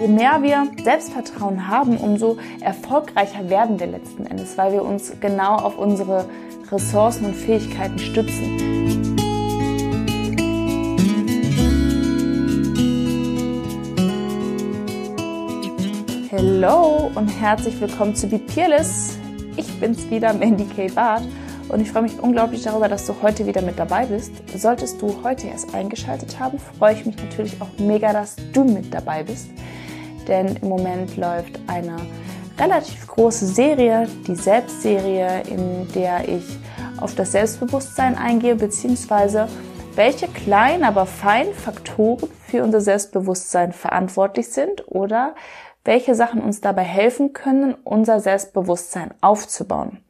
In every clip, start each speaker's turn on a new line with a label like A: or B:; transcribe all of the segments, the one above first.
A: Je mehr wir Selbstvertrauen haben, umso erfolgreicher werden wir letzten Endes, weil wir uns genau auf unsere Ressourcen und Fähigkeiten stützen. Hallo und herzlich willkommen zu Be Peerless. Ich bin's wieder, Mandy K. Barth und ich freue mich unglaublich darüber, dass du heute wieder mit dabei bist. Solltest du heute erst eingeschaltet haben, freue ich mich natürlich auch mega, dass du mit dabei bist denn im Moment läuft eine relativ große Serie, die Selbstserie, in der ich auf das Selbstbewusstsein eingehe, beziehungsweise welche kleinen, aber feinen Faktoren für unser Selbstbewusstsein verantwortlich sind oder welche Sachen uns dabei helfen können, unser Selbstbewusstsein aufzubauen.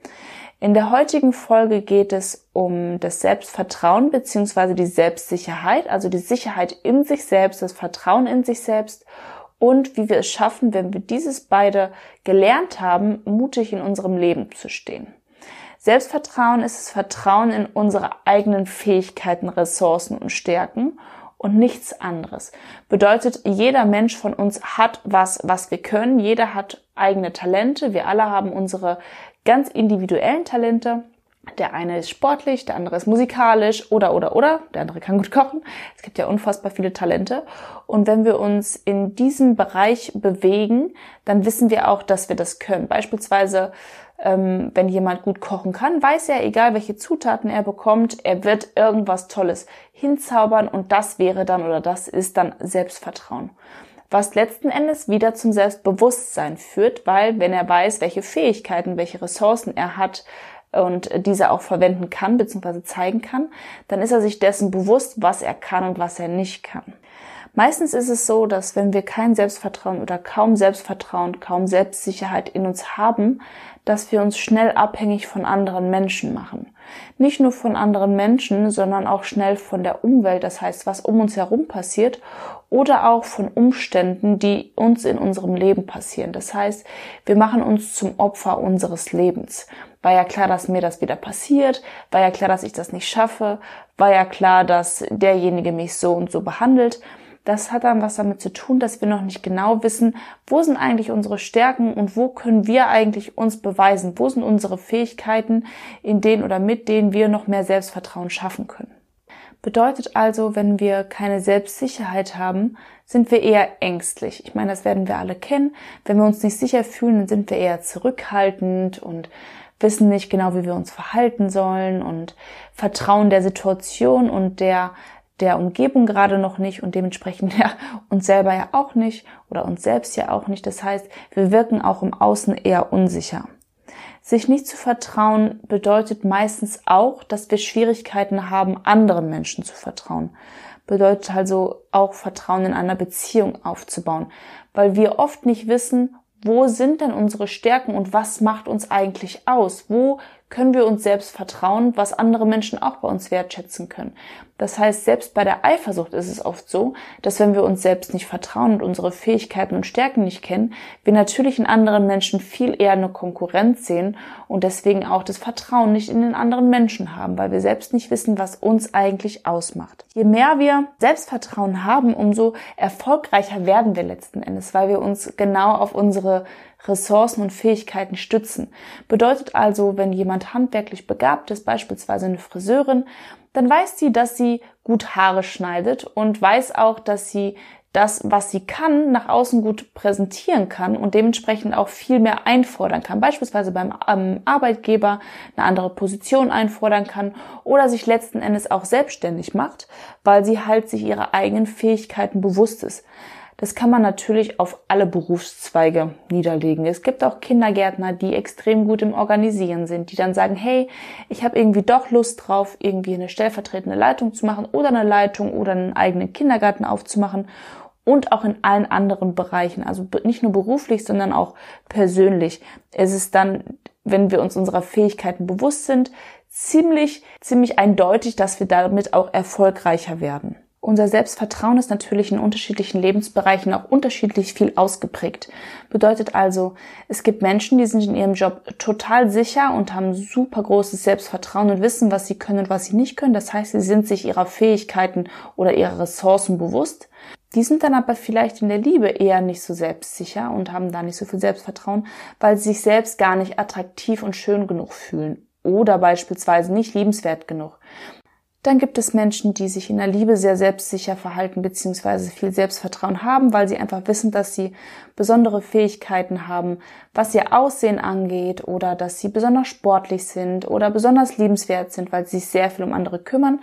A: In der heutigen Folge geht es um das Selbstvertrauen beziehungsweise die Selbstsicherheit, also die Sicherheit in sich selbst, das Vertrauen in sich selbst und wie wir es schaffen, wenn wir dieses beide gelernt haben, mutig in unserem Leben zu stehen. Selbstvertrauen ist das Vertrauen in unsere eigenen Fähigkeiten, Ressourcen und Stärken und nichts anderes. Bedeutet, jeder Mensch von uns hat was, was wir können. Jeder hat eigene Talente. Wir alle haben unsere ganz individuellen Talente der eine ist sportlich, der andere ist musikalisch oder oder oder, der andere kann gut kochen. Es gibt ja unfassbar viele Talente. Und wenn wir uns in diesem Bereich bewegen, dann wissen wir auch, dass wir das können. Beispielsweise, ähm, wenn jemand gut kochen kann, weiß er, egal welche Zutaten er bekommt, er wird irgendwas Tolles hinzaubern und das wäre dann oder das ist dann Selbstvertrauen was letzten Endes wieder zum Selbstbewusstsein führt, weil wenn er weiß, welche Fähigkeiten, welche Ressourcen er hat, und diese auch verwenden kann bzw. zeigen kann, dann ist er sich dessen bewusst, was er kann und was er nicht kann. Meistens ist es so, dass wenn wir kein Selbstvertrauen oder kaum Selbstvertrauen, kaum Selbstsicherheit in uns haben, dass wir uns schnell abhängig von anderen Menschen machen. Nicht nur von anderen Menschen, sondern auch schnell von der Umwelt, das heißt, was um uns herum passiert, oder auch von Umständen, die uns in unserem Leben passieren. Das heißt, wir machen uns zum Opfer unseres Lebens. War ja klar, dass mir das wieder passiert, war ja klar, dass ich das nicht schaffe, war ja klar, dass derjenige mich so und so behandelt. Das hat dann was damit zu tun, dass wir noch nicht genau wissen, wo sind eigentlich unsere Stärken und wo können wir eigentlich uns beweisen, wo sind unsere Fähigkeiten, in denen oder mit denen wir noch mehr Selbstvertrauen schaffen können. Bedeutet also, wenn wir keine Selbstsicherheit haben, sind wir eher ängstlich. Ich meine, das werden wir alle kennen. Wenn wir uns nicht sicher fühlen, dann sind wir eher zurückhaltend und wissen nicht genau, wie wir uns verhalten sollen und vertrauen der Situation und der der Umgebung gerade noch nicht und dementsprechend ja uns selber ja auch nicht oder uns selbst ja auch nicht. Das heißt, wir wirken auch im Außen eher unsicher. Sich nicht zu vertrauen bedeutet meistens auch, dass wir Schwierigkeiten haben, anderen Menschen zu vertrauen. Bedeutet also auch Vertrauen in einer Beziehung aufzubauen, weil wir oft nicht wissen, wo sind denn unsere Stärken und was macht uns eigentlich aus? Wo können wir uns selbst vertrauen, was andere Menschen auch bei uns wertschätzen können. Das heißt, selbst bei der Eifersucht ist es oft so, dass wenn wir uns selbst nicht vertrauen und unsere Fähigkeiten und Stärken nicht kennen, wir natürlich in anderen Menschen viel eher eine Konkurrenz sehen und deswegen auch das Vertrauen nicht in den anderen Menschen haben, weil wir selbst nicht wissen, was uns eigentlich ausmacht. Je mehr wir Selbstvertrauen haben, umso erfolgreicher werden wir letzten Endes, weil wir uns genau auf unsere Ressourcen und Fähigkeiten stützen. Bedeutet also, wenn jemand handwerklich begabt ist, beispielsweise eine Friseurin, dann weiß sie, dass sie gut Haare schneidet und weiß auch, dass sie das, was sie kann, nach außen gut präsentieren kann und dementsprechend auch viel mehr einfordern kann. Beispielsweise beim ähm, Arbeitgeber eine andere Position einfordern kann oder sich letzten Endes auch selbstständig macht, weil sie halt sich ihrer eigenen Fähigkeiten bewusst ist. Das kann man natürlich auf alle Berufszweige niederlegen. Es gibt auch Kindergärtner, die extrem gut im Organisieren sind, die dann sagen, hey, ich habe irgendwie doch Lust drauf, irgendwie eine stellvertretende Leitung zu machen oder eine Leitung oder einen eigenen Kindergarten aufzumachen und auch in allen anderen Bereichen, also nicht nur beruflich, sondern auch persönlich. Es ist dann, wenn wir uns unserer Fähigkeiten bewusst sind, ziemlich, ziemlich eindeutig, dass wir damit auch erfolgreicher werden. Unser Selbstvertrauen ist natürlich in unterschiedlichen Lebensbereichen auch unterschiedlich viel ausgeprägt. Bedeutet also, es gibt Menschen, die sind in ihrem Job total sicher und haben super großes Selbstvertrauen und wissen, was sie können und was sie nicht können. Das heißt, sie sind sich ihrer Fähigkeiten oder ihrer Ressourcen bewusst. Die sind dann aber vielleicht in der Liebe eher nicht so selbstsicher und haben da nicht so viel Selbstvertrauen, weil sie sich selbst gar nicht attraktiv und schön genug fühlen oder beispielsweise nicht liebenswert genug. Dann gibt es Menschen, die sich in der Liebe sehr selbstsicher verhalten bzw. viel Selbstvertrauen haben, weil sie einfach wissen, dass sie besondere Fähigkeiten haben, was ihr Aussehen angeht oder dass sie besonders sportlich sind oder besonders liebenswert sind, weil sie sich sehr viel um andere kümmern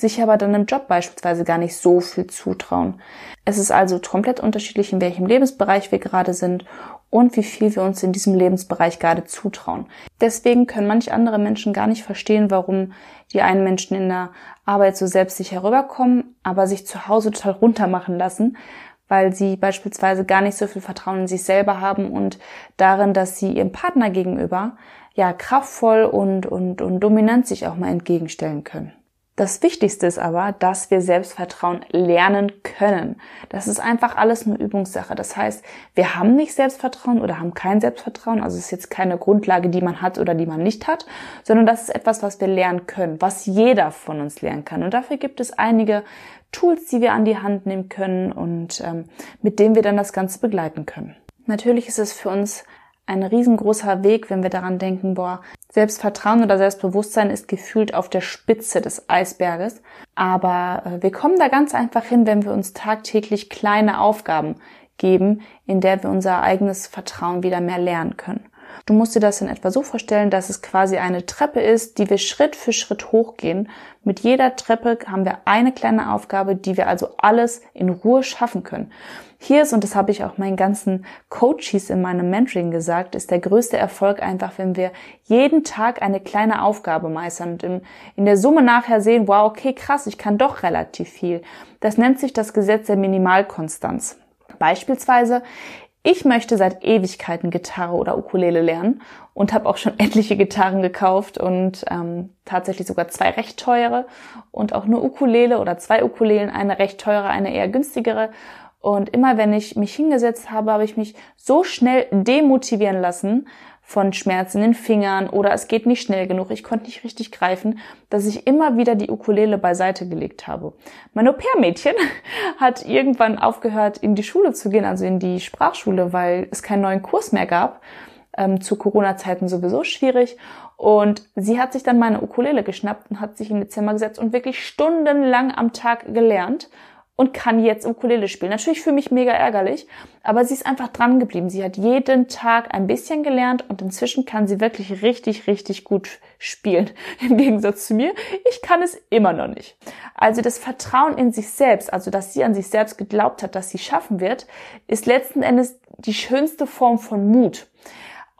A: sich aber dann im Job beispielsweise gar nicht so viel zutrauen. Es ist also komplett unterschiedlich, in welchem Lebensbereich wir gerade sind und wie viel wir uns in diesem Lebensbereich gerade zutrauen. Deswegen können manch andere Menschen gar nicht verstehen, warum die einen Menschen in der Arbeit so selbstsicher rüberkommen, aber sich zu Hause total runtermachen lassen, weil sie beispielsweise gar nicht so viel Vertrauen in sich selber haben und darin, dass sie ihrem Partner gegenüber ja kraftvoll und, und, und dominant sich auch mal entgegenstellen können. Das Wichtigste ist aber, dass wir Selbstvertrauen lernen können. Das ist einfach alles eine Übungssache. Das heißt, wir haben nicht Selbstvertrauen oder haben kein Selbstvertrauen. Also es ist jetzt keine Grundlage, die man hat oder die man nicht hat, sondern das ist etwas, was wir lernen können, was jeder von uns lernen kann. Und dafür gibt es einige Tools, die wir an die Hand nehmen können und ähm, mit denen wir dann das Ganze begleiten können. Natürlich ist es für uns ein riesengroßer Weg, wenn wir daran denken, boah, Selbstvertrauen oder Selbstbewusstsein ist gefühlt auf der Spitze des Eisberges. Aber äh, wir kommen da ganz einfach hin, wenn wir uns tagtäglich kleine Aufgaben geben, in der wir unser eigenes Vertrauen wieder mehr lernen können. Du musst dir das in etwa so vorstellen, dass es quasi eine Treppe ist, die wir Schritt für Schritt hochgehen. Mit jeder Treppe haben wir eine kleine Aufgabe, die wir also alles in Ruhe schaffen können. Hier ist, und das habe ich auch meinen ganzen Coaches in meinem Mentoring gesagt, ist der größte Erfolg einfach, wenn wir jeden Tag eine kleine Aufgabe meistern und in, in der Summe nachher sehen, wow, okay, krass, ich kann doch relativ viel. Das nennt sich das Gesetz der Minimalkonstanz. Beispielsweise, ich möchte seit Ewigkeiten Gitarre oder Ukulele lernen und habe auch schon etliche Gitarren gekauft und ähm, tatsächlich sogar zwei recht teure und auch nur Ukulele oder zwei Ukulelen, eine recht teure, eine eher günstigere. Und immer wenn ich mich hingesetzt habe, habe ich mich so schnell demotivieren lassen von Schmerzen in den Fingern oder es geht nicht schnell genug, ich konnte nicht richtig greifen, dass ich immer wieder die Ukulele beiseite gelegt habe. Mein Au-pair-Mädchen hat irgendwann aufgehört, in die Schule zu gehen, also in die Sprachschule, weil es keinen neuen Kurs mehr gab. Ähm, zu Corona-Zeiten sowieso schwierig. Und sie hat sich dann meine Ukulele geschnappt und hat sich in die Zimmer gesetzt und wirklich stundenlang am Tag gelernt und kann jetzt Ukulele spielen. Natürlich für mich mega ärgerlich, aber sie ist einfach dran geblieben. Sie hat jeden Tag ein bisschen gelernt und inzwischen kann sie wirklich richtig, richtig gut spielen. Im Gegensatz zu mir, ich kann es immer noch nicht. Also das Vertrauen in sich selbst, also dass sie an sich selbst geglaubt hat, dass sie schaffen wird, ist letzten Endes die schönste Form von Mut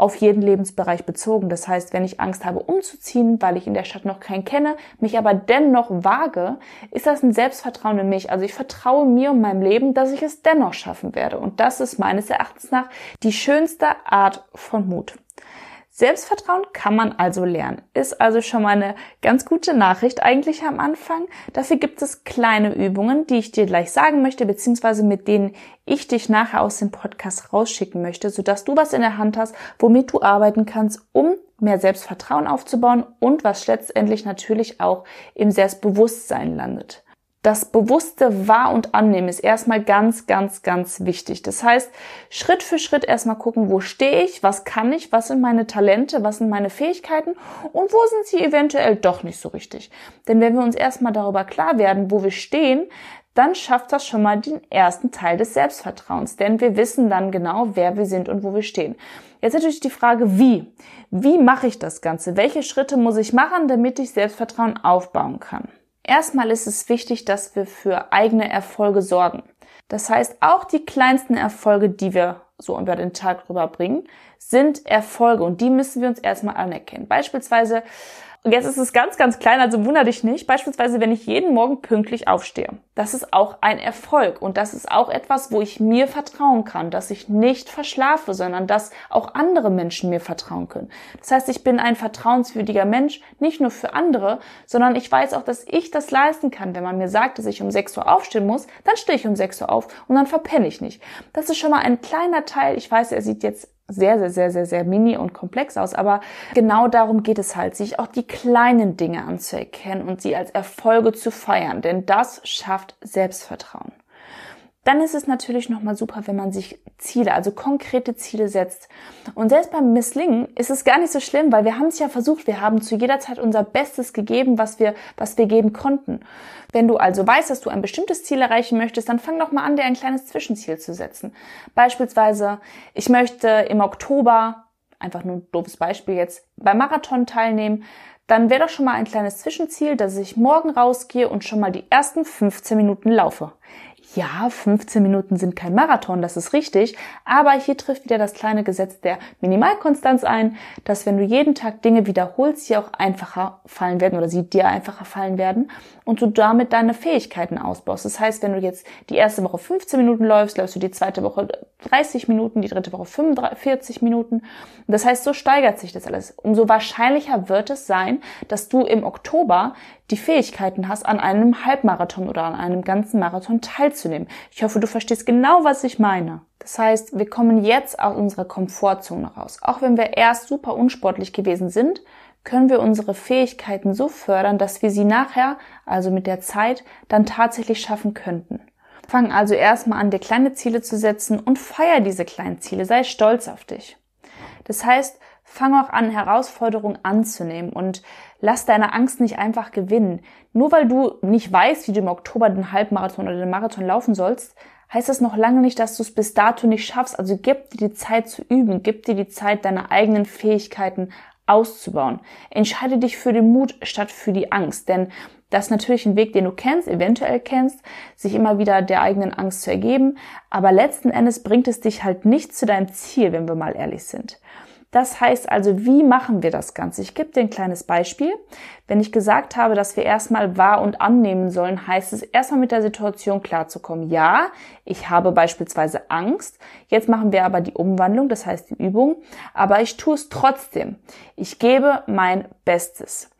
A: auf jeden Lebensbereich bezogen. Das heißt, wenn ich Angst habe umzuziehen, weil ich in der Stadt noch keinen kenne, mich aber dennoch wage, ist das ein Selbstvertrauen in mich. Also ich vertraue mir und meinem Leben, dass ich es dennoch schaffen werde. Und das ist meines Erachtens nach die schönste Art von Mut. Selbstvertrauen kann man also lernen. Ist also schon mal eine ganz gute Nachricht eigentlich am Anfang. Dafür gibt es kleine Übungen, die ich dir gleich sagen möchte, beziehungsweise mit denen ich dich nachher aus dem Podcast rausschicken möchte, sodass du was in der Hand hast, womit du arbeiten kannst, um mehr Selbstvertrauen aufzubauen und was letztendlich natürlich auch im Selbstbewusstsein landet das bewusste Wahr- und Annehmen ist erstmal ganz, ganz, ganz wichtig. Das heißt, Schritt für Schritt erstmal gucken, wo stehe ich, was kann ich, was sind meine Talente, was sind meine Fähigkeiten und wo sind sie eventuell doch nicht so richtig. Denn wenn wir uns erstmal darüber klar werden, wo wir stehen, dann schafft das schon mal den ersten Teil des Selbstvertrauens, denn wir wissen dann genau, wer wir sind und wo wir stehen. Jetzt natürlich die Frage, wie? Wie mache ich das Ganze? Welche Schritte muss ich machen, damit ich Selbstvertrauen aufbauen kann? Erstmal ist es wichtig, dass wir für eigene Erfolge sorgen. Das heißt, auch die kleinsten Erfolge, die wir so über den Tag rüberbringen, sind Erfolge und die müssen wir uns erstmal anerkennen. Beispielsweise und jetzt ist es ganz, ganz klein, also wunder dich nicht. Beispielsweise, wenn ich jeden Morgen pünktlich aufstehe. Das ist auch ein Erfolg. Und das ist auch etwas, wo ich mir vertrauen kann, dass ich nicht verschlafe, sondern dass auch andere Menschen mir vertrauen können. Das heißt, ich bin ein vertrauenswürdiger Mensch, nicht nur für andere, sondern ich weiß auch, dass ich das leisten kann. Wenn man mir sagt, dass ich um 6 Uhr aufstehen muss, dann stehe ich um 6 Uhr auf und dann verpenne ich nicht. Das ist schon mal ein kleiner Teil. Ich weiß, er sieht jetzt sehr, sehr, sehr, sehr, sehr mini und komplex aus. Aber genau darum geht es halt, sich auch die kleinen Dinge anzuerkennen und sie als Erfolge zu feiern. Denn das schafft Selbstvertrauen. Dann ist es natürlich nochmal super, wenn man sich Ziele, also konkrete Ziele setzt. Und selbst beim Misslingen ist es gar nicht so schlimm, weil wir haben es ja versucht, wir haben zu jeder Zeit unser Bestes gegeben, was wir, was wir geben konnten. Wenn du also weißt, dass du ein bestimmtes Ziel erreichen möchtest, dann fang doch mal an, dir ein kleines Zwischenziel zu setzen. Beispielsweise, ich möchte im Oktober, einfach nur ein doofes Beispiel jetzt, beim Marathon teilnehmen, dann wäre doch schon mal ein kleines Zwischenziel, dass ich morgen rausgehe und schon mal die ersten 15 Minuten laufe ja, 15 Minuten sind kein Marathon, das ist richtig, aber hier trifft wieder das kleine Gesetz der Minimalkonstanz ein, dass wenn du jeden Tag Dinge wiederholst, sie auch einfacher fallen werden oder sie dir einfacher fallen werden und du damit deine Fähigkeiten ausbaust. Das heißt, wenn du jetzt die erste Woche 15 Minuten läufst, läufst du die zweite Woche 30 Minuten, die dritte Woche 45 Minuten. Das heißt, so steigert sich das alles. Umso wahrscheinlicher wird es sein, dass du im Oktober die Fähigkeiten hast, an einem Halbmarathon oder an einem ganzen Marathon teilzunehmen. Ich hoffe, du verstehst genau, was ich meine. Das heißt, wir kommen jetzt aus unserer Komfortzone raus. Auch wenn wir erst super unsportlich gewesen sind, können wir unsere Fähigkeiten so fördern, dass wir sie nachher, also mit der Zeit, dann tatsächlich schaffen könnten. Fang also erstmal an, dir kleine Ziele zu setzen und feier diese kleinen Ziele. Sei stolz auf dich. Das heißt, fang auch an, Herausforderungen anzunehmen und lass deine Angst nicht einfach gewinnen. Nur weil du nicht weißt, wie du im Oktober den Halbmarathon oder den Marathon laufen sollst, heißt das noch lange nicht, dass du es bis dato nicht schaffst. Also gib dir die Zeit zu üben, gib dir die Zeit, deine eigenen Fähigkeiten auszubauen. Entscheide dich für den Mut statt für die Angst, denn das ist natürlich ein Weg, den du kennst, eventuell kennst, sich immer wieder der eigenen Angst zu ergeben, aber letzten Endes bringt es dich halt nicht zu deinem Ziel, wenn wir mal ehrlich sind. Das heißt also, wie machen wir das Ganze? Ich gebe dir ein kleines Beispiel. Wenn ich gesagt habe, dass wir erstmal wahr und annehmen sollen, heißt es erstmal mit der Situation klarzukommen. Ja, ich habe beispielsweise Angst. Jetzt machen wir aber die Umwandlung, das heißt die Übung. Aber ich tue es trotzdem. Ich gebe mein Bestes.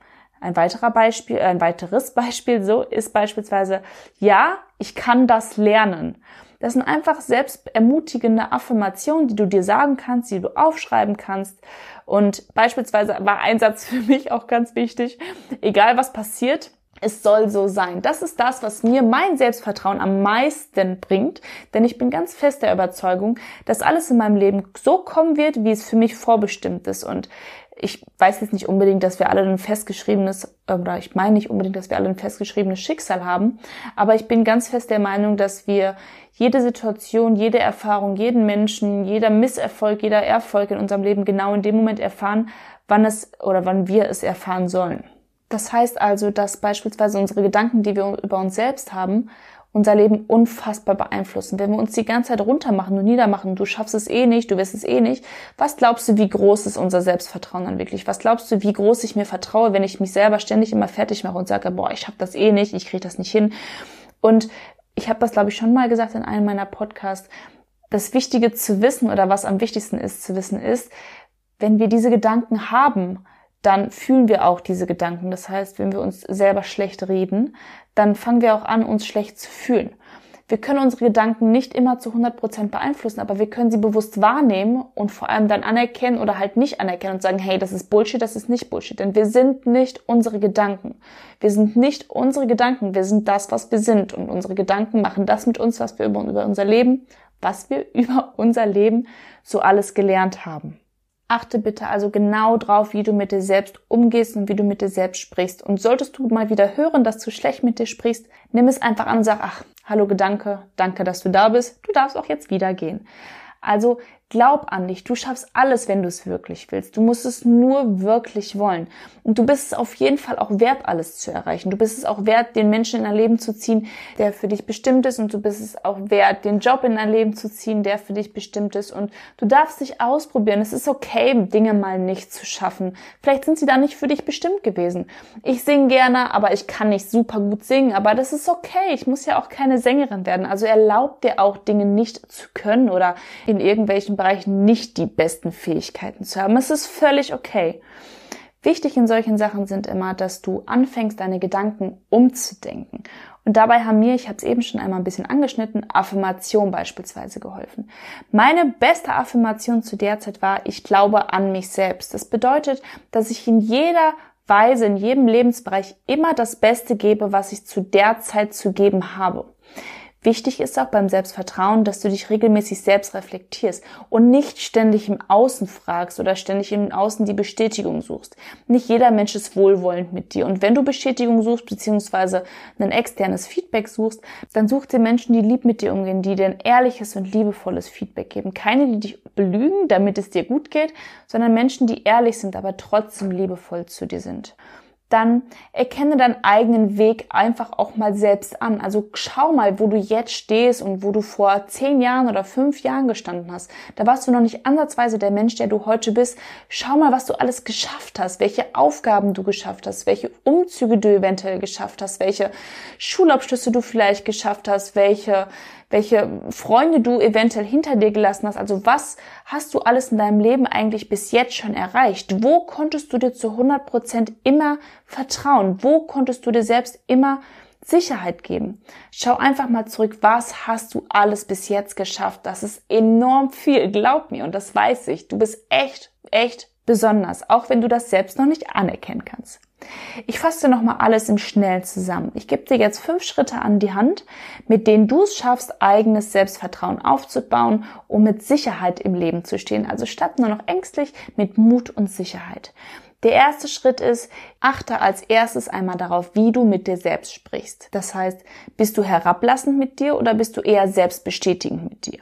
A: Ein weiterer Beispiel, äh, ein weiteres Beispiel so ist beispielsweise, ja, ich kann das lernen. Das sind einfach selbst ermutigende Affirmationen, die du dir sagen kannst, die du aufschreiben kannst. Und beispielsweise war ein Satz für mich auch ganz wichtig. Egal was passiert, es soll so sein. Das ist das, was mir mein Selbstvertrauen am meisten bringt, denn ich bin ganz fest der Überzeugung, dass alles in meinem Leben so kommen wird, wie es für mich vorbestimmt ist. Und ich weiß jetzt nicht unbedingt, dass wir alle ein festgeschriebenes, oder ich meine nicht unbedingt, dass wir alle ein festgeschriebenes Schicksal haben, aber ich bin ganz fest der Meinung, dass wir jede Situation, jede Erfahrung, jeden Menschen, jeder Misserfolg, jeder Erfolg in unserem Leben genau in dem Moment erfahren, wann es oder wann wir es erfahren sollen. Das heißt also, dass beispielsweise unsere Gedanken, die wir über uns selbst haben, unser Leben unfassbar beeinflussen. Wenn wir uns die ganze Zeit runtermachen und niedermachen, du schaffst es eh nicht, du wirst es eh nicht, was glaubst du, wie groß ist unser Selbstvertrauen dann wirklich? Was glaubst du, wie groß ich mir vertraue, wenn ich mich selber ständig immer fertig mache und sage, boah, ich schaff das eh nicht, ich kriege das nicht hin. Und ich habe das, glaube ich, schon mal gesagt in einem meiner Podcasts, das Wichtige zu wissen oder was am wichtigsten ist zu wissen ist, wenn wir diese Gedanken haben, dann fühlen wir auch diese Gedanken. Das heißt, wenn wir uns selber schlecht reden, dann fangen wir auch an, uns schlecht zu fühlen. Wir können unsere Gedanken nicht immer zu 100 Prozent beeinflussen, aber wir können sie bewusst wahrnehmen und vor allem dann anerkennen oder halt nicht anerkennen und sagen, hey, das ist Bullshit, das ist nicht Bullshit. Denn wir sind nicht unsere Gedanken. Wir sind nicht unsere Gedanken, wir sind das, was wir sind. Und unsere Gedanken machen das mit uns, was wir über, über unser Leben, was wir über unser Leben so alles gelernt haben. Achte bitte also genau drauf, wie du mit dir selbst umgehst und wie du mit dir selbst sprichst. Und solltest du mal wieder hören, dass du schlecht mit dir sprichst, nimm es einfach an und sag, ach, hallo Gedanke, danke, dass du da bist. Du darfst auch jetzt wieder gehen. Also glaub an dich. Du schaffst alles, wenn du es wirklich willst. Du musst es nur wirklich wollen. Und du bist es auf jeden Fall auch wert, alles zu erreichen. Du bist es auch wert, den Menschen in dein Leben zu ziehen, der für dich bestimmt ist. Und du bist es auch wert, den Job in dein Leben zu ziehen, der für dich bestimmt ist. Und du darfst dich ausprobieren. Es ist okay, Dinge mal nicht zu schaffen. Vielleicht sind sie da nicht für dich bestimmt gewesen. Ich singe gerne, aber ich kann nicht super gut singen. Aber das ist okay. Ich muss ja auch keine Sängerin werden. Also erlaub dir auch, Dinge nicht zu können oder in irgendwelchen Bereichen nicht die besten Fähigkeiten zu haben. Es ist völlig okay. Wichtig in solchen Sachen sind immer, dass du anfängst, deine Gedanken umzudenken. Und dabei haben mir, ich habe es eben schon einmal ein bisschen angeschnitten, Affirmation beispielsweise geholfen. Meine beste Affirmation zu der Zeit war, ich glaube an mich selbst. Das bedeutet, dass ich in jeder Weise, in jedem Lebensbereich immer das Beste gebe, was ich zu der Zeit zu geben habe. Wichtig ist auch beim Selbstvertrauen, dass du dich regelmäßig selbst reflektierst und nicht ständig im Außen fragst oder ständig im Außen die Bestätigung suchst. Nicht jeder Mensch ist wohlwollend mit dir. Und wenn du Bestätigung suchst, beziehungsweise ein externes Feedback suchst, dann such dir Menschen, die lieb mit dir umgehen, die dir ein ehrliches und liebevolles Feedback geben. Keine, die dich belügen, damit es dir gut geht, sondern Menschen, die ehrlich sind, aber trotzdem liebevoll zu dir sind dann erkenne deinen eigenen Weg einfach auch mal selbst an. Also schau mal, wo du jetzt stehst und wo du vor zehn Jahren oder fünf Jahren gestanden hast. Da warst du noch nicht ansatzweise der Mensch, der du heute bist. Schau mal, was du alles geschafft hast, welche Aufgaben du geschafft hast, welche Umzüge du eventuell geschafft hast, welche Schulabschlüsse du vielleicht geschafft hast, welche welche Freunde du eventuell hinter dir gelassen hast. Also was hast du alles in deinem Leben eigentlich bis jetzt schon erreicht? Wo konntest du dir zu 100 Prozent immer vertrauen? Wo konntest du dir selbst immer Sicherheit geben. Schau einfach mal zurück, was hast du alles bis jetzt geschafft? Das ist enorm viel, glaub mir, und das weiß ich. Du bist echt, echt besonders, auch wenn du das selbst noch nicht anerkennen kannst. Ich fasse nochmal alles im Schnell zusammen. Ich gebe dir jetzt fünf Schritte an die Hand, mit denen du es schaffst, eigenes Selbstvertrauen aufzubauen, um mit Sicherheit im Leben zu stehen. Also statt nur noch ängstlich, mit Mut und Sicherheit. Der erste Schritt ist, achte als erstes einmal darauf, wie du mit dir selbst sprichst. Das heißt, bist du herablassend mit dir oder bist du eher selbstbestätigend mit dir?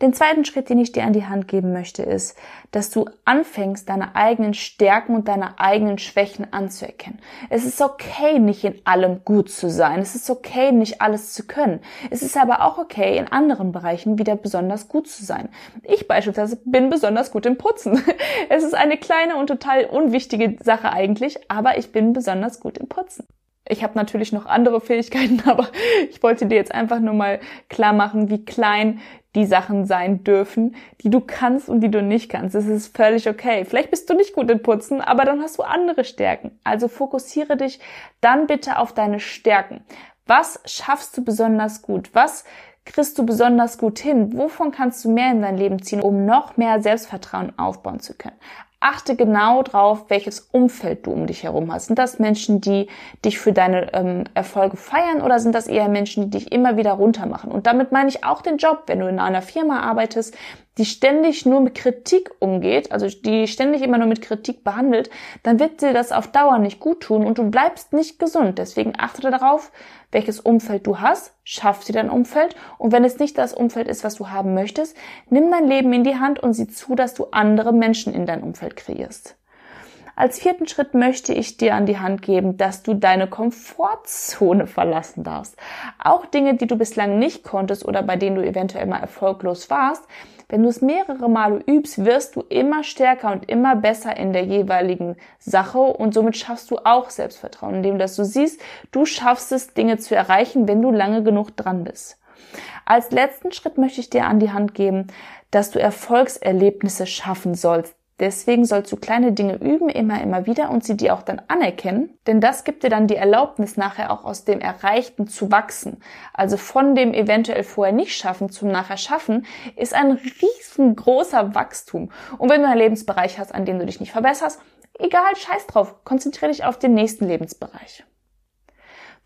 A: Den zweiten Schritt, den ich dir an die Hand geben möchte, ist, dass du anfängst, deine eigenen Stärken und deine eigenen Schwächen anzuerkennen. Es ist okay, nicht in allem gut zu sein. Es ist okay, nicht alles zu können. Es ist aber auch okay, in anderen Bereichen wieder besonders gut zu sein. Ich beispielsweise bin besonders gut im Putzen. Es ist eine kleine und total unwichtige Sache eigentlich, aber ich bin besonders gut im Putzen. Ich habe natürlich noch andere Fähigkeiten, aber ich wollte dir jetzt einfach nur mal klar machen, wie klein die Sachen sein dürfen, die du kannst und die du nicht kannst. Es ist völlig okay. Vielleicht bist du nicht gut in Putzen, aber dann hast du andere Stärken. Also fokussiere dich dann bitte auf deine Stärken. Was schaffst du besonders gut? Was kriegst du besonders gut hin? Wovon kannst du mehr in dein Leben ziehen, um noch mehr Selbstvertrauen aufbauen zu können? Achte genau drauf, welches Umfeld du um dich herum hast. Sind das Menschen, die dich für deine ähm, Erfolge feiern oder sind das eher Menschen, die dich immer wieder runtermachen? Und damit meine ich auch den Job, wenn du in einer Firma arbeitest, die ständig nur mit Kritik umgeht, also die ständig immer nur mit Kritik behandelt, dann wird dir das auf Dauer nicht gut tun und du bleibst nicht gesund. Deswegen achte darauf, welches Umfeld du hast, schaff dir dein Umfeld und wenn es nicht das Umfeld ist, was du haben möchtest, nimm dein Leben in die Hand und sieh zu, dass du andere Menschen in dein Umfeld kreierst. Als vierten Schritt möchte ich dir an die Hand geben, dass du deine Komfortzone verlassen darfst. Auch Dinge, die du bislang nicht konntest oder bei denen du eventuell mal erfolglos warst, wenn du es mehrere Male übst, wirst du immer stärker und immer besser in der jeweiligen Sache und somit schaffst du auch Selbstvertrauen, indem dass du siehst, du schaffst es, Dinge zu erreichen, wenn du lange genug dran bist. Als letzten Schritt möchte ich dir an die Hand geben, dass du Erfolgserlebnisse schaffen sollst. Deswegen sollst du kleine Dinge üben, immer, immer wieder und sie dir auch dann anerkennen, denn das gibt dir dann die Erlaubnis, nachher auch aus dem Erreichten zu wachsen. Also von dem eventuell vorher nicht schaffen zum nachher schaffen, ist ein riesengroßer Wachstum. Und wenn du einen Lebensbereich hast, an dem du dich nicht verbesserst, egal, scheiß drauf, konzentriere dich auf den nächsten Lebensbereich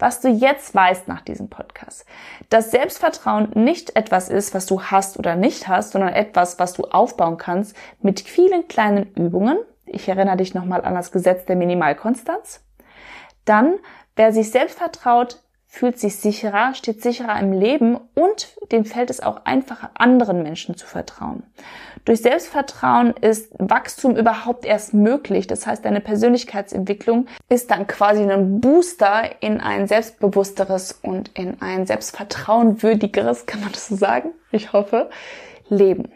A: was du jetzt weißt nach diesem Podcast. Dass Selbstvertrauen nicht etwas ist, was du hast oder nicht hast, sondern etwas, was du aufbauen kannst mit vielen kleinen Übungen. Ich erinnere dich nochmal an das Gesetz der Minimalkonstanz. Dann, wer sich selbst vertraut, fühlt sich sicherer, steht sicherer im Leben und dem fällt es auch einfacher, anderen Menschen zu vertrauen. Durch Selbstvertrauen ist Wachstum überhaupt erst möglich. Das heißt, deine Persönlichkeitsentwicklung ist dann quasi ein Booster in ein selbstbewussteres und in ein selbstvertrauenwürdigeres, kann man das so sagen? Ich hoffe, Leben.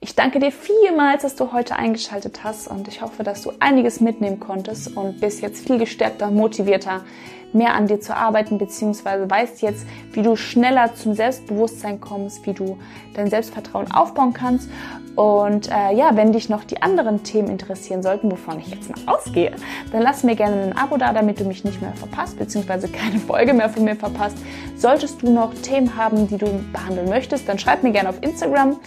A: Ich danke dir vielmals, dass du heute eingeschaltet hast und ich hoffe, dass du einiges mitnehmen konntest und bist jetzt viel gestärkter, motivierter mehr an dir zu arbeiten, beziehungsweise weißt jetzt, wie du schneller zum Selbstbewusstsein kommst, wie du dein Selbstvertrauen aufbauen kannst. Und äh, ja, wenn dich noch die anderen Themen interessieren sollten, wovon ich jetzt mal ausgehe, dann lass mir gerne ein Abo da, damit du mich nicht mehr verpasst, beziehungsweise keine Folge mehr von mir verpasst. Solltest du noch Themen haben, die du behandeln möchtest, dann schreib mir gerne auf Instagram.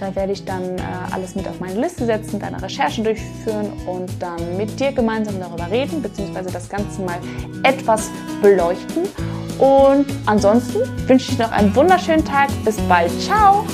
A: Da werde ich dann äh, alles mit auf meine Liste setzen, deine Recherche durchführen und dann mit dir gemeinsam darüber reden, beziehungsweise das Ganze mal etwas beleuchten. Und ansonsten wünsche ich noch einen wunderschönen Tag. Bis bald. Ciao!